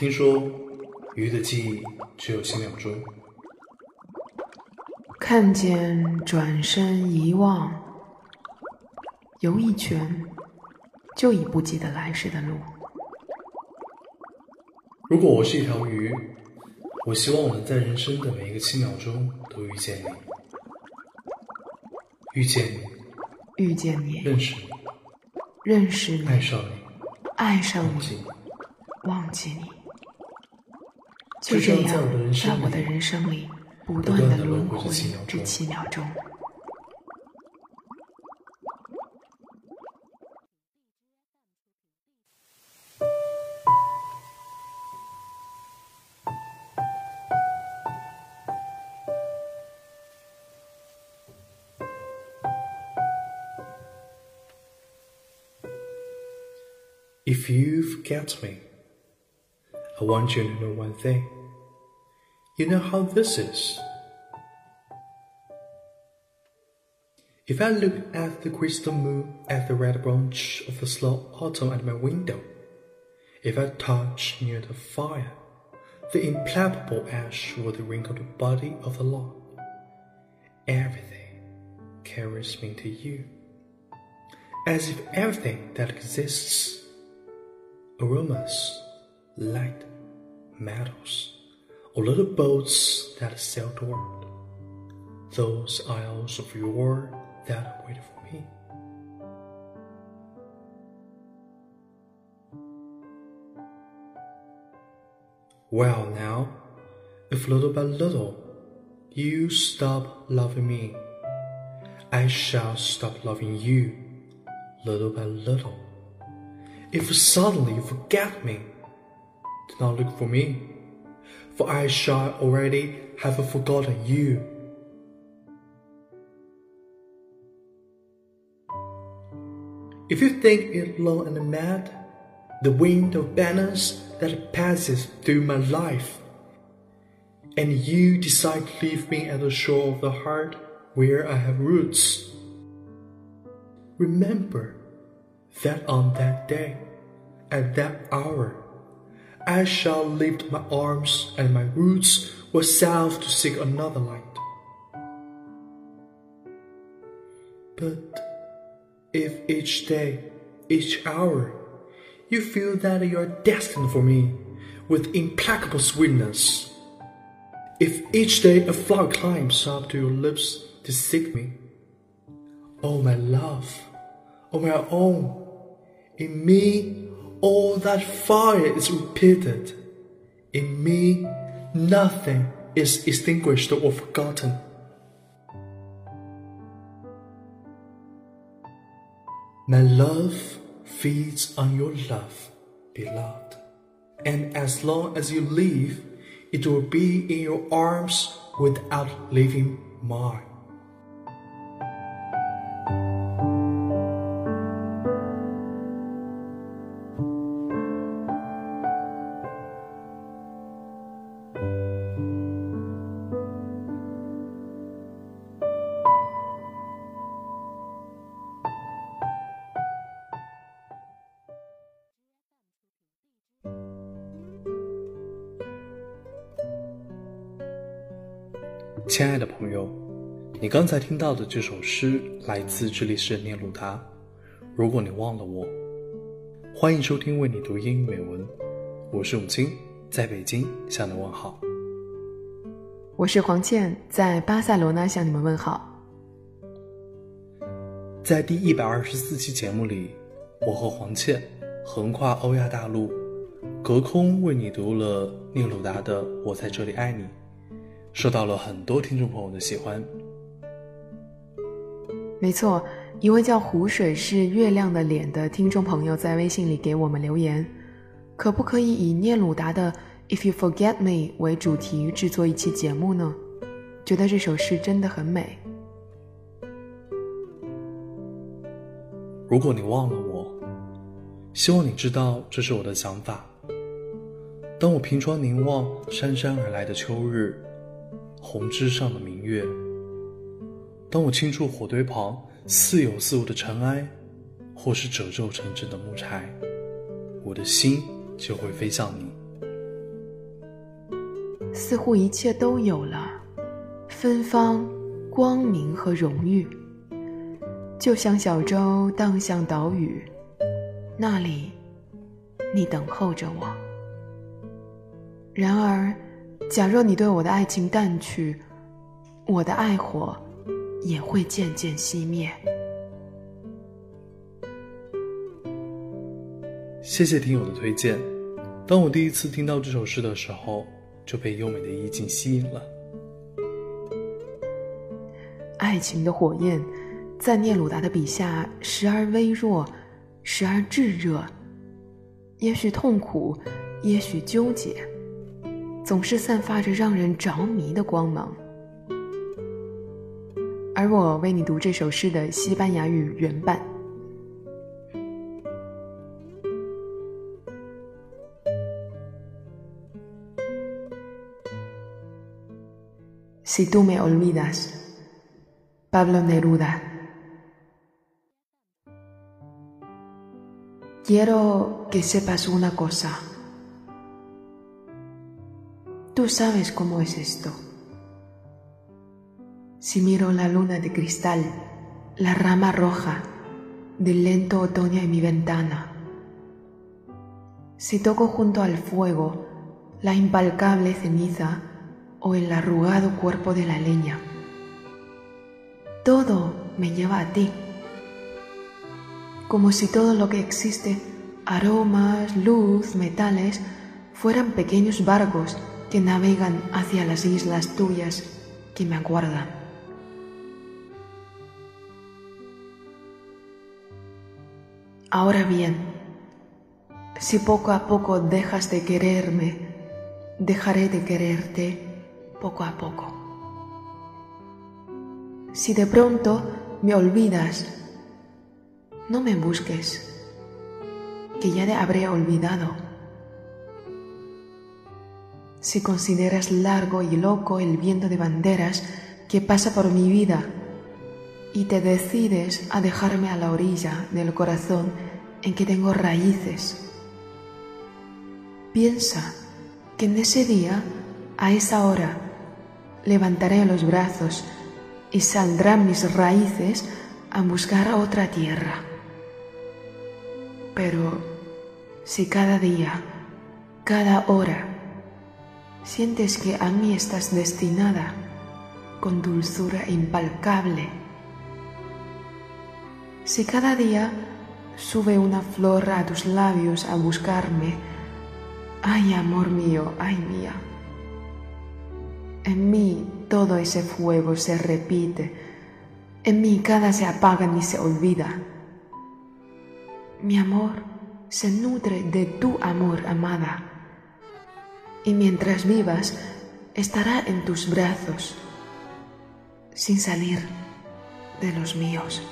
听说鱼的记忆只有七秒钟。看见转身遗忘，游一圈就已不记得来时的路。如果我是一条鱼，我希望我能在人生的每一个七秒钟都遇见你，遇见你，遇见你，认识你，认识你，爱上你，爱上忘记，你。忘记你。就就这这样在我的人，生里不不断的轮回这钟七秒钟。If you forget me, I want you to know one thing. You know how this is. If I look at the crystal moon at the red branch of the slow autumn at my window, if I touch near the fire the implacable ash or the wrinkled body of the log, everything carries me to you, as if everything that exists aromas, light, metals, or little boats that sail toward those isles of yore that wait for me. Well, now, if little by little you stop loving me, I shall stop loving you little by little. If suddenly you forget me, not look for me, for I shall already have forgotten you. If you think it low and mad, the wind of banners that passes through my life, and you decide to leave me at the shore of the heart where I have roots, remember that on that day, at that hour, I shall lift my arms and my roots will south to seek another light. But if each day, each hour, you feel that you are destined for me with implacable sweetness, if each day a flower climbs up to your lips to seek me, oh my love, oh my own, in me all that fire is repeated, in me nothing is extinguished or forgotten. My love feeds on your love, beloved. And as long as you live, it will be in your arms without leaving mine. 亲爱的朋友，你刚才听到的这首诗来自智利诗人聂鲁达。如果你忘了我，欢迎收听为你读英语美文，我是永清，在北京向你问好。我是黄倩，在巴塞罗那向你们问好。在第一百二十四期节目里，我和黄倩横跨欧亚大陆，隔空为你读了聂鲁达的《我在这里爱你》，受到了很多听众朋友的喜欢。没错，一位叫湖水是月亮的脸的听众朋友在微信里给我们留言，可不可以以聂鲁达的《If You Forget Me》为主题制作一期节目呢？觉得这首诗真的很美。如果你忘了我，希望你知道这是我的想法。当我凭窗凝望姗姗而来的秋日，红枝上的明月；当我轻触火堆旁似有似无的尘埃，或是褶皱成针的木柴，我的心就会飞向你。似乎一切都有了，芬芳、光明和荣誉，就像小舟荡向岛屿，那里，你等候着我。然而，假若你对我的爱情淡去，我的爱火也会渐渐熄灭。谢谢听友的推荐。当我第一次听到这首诗的时候，就被优美的意境吸引了。爱情的火焰，在聂鲁达的笔下，时而微弱，时而炙热，也许痛苦，也许纠结，总是散发着让人着迷的光芒。而我为你读这首诗的西班牙语原版。Si tú me olvidas, Pablo Neruda. Quiero que sepas una cosa. Tú sabes cómo es esto. Si miro la luna de cristal, la rama roja del lento otoño en mi ventana, si toco junto al fuego la impalcable ceniza o el arrugado cuerpo de la leña. Todo me lleva a ti, como si todo lo que existe, aromas, luz, metales, fueran pequeños barcos que navegan hacia las islas tuyas que me aguardan. Ahora bien, si poco a poco dejas de quererme, dejaré de quererte poco a poco. Si de pronto me olvidas, no me busques, que ya te habré olvidado. Si consideras largo y loco el viento de banderas que pasa por mi vida y te decides a dejarme a la orilla del corazón en que tengo raíces, piensa que en ese día, a esa hora, levantaré los brazos y saldrán mis raíces a buscar a otra tierra. Pero si cada día, cada hora, sientes que a mí estás destinada con dulzura impalcable, si cada día sube una flor a tus labios a buscarme, ay amor mío, ay mía, en mí todo ese fuego se repite, en mí cada se apaga ni se olvida. Mi amor se nutre de tu amor, amada, y mientras vivas estará en tus brazos, sin salir de los míos.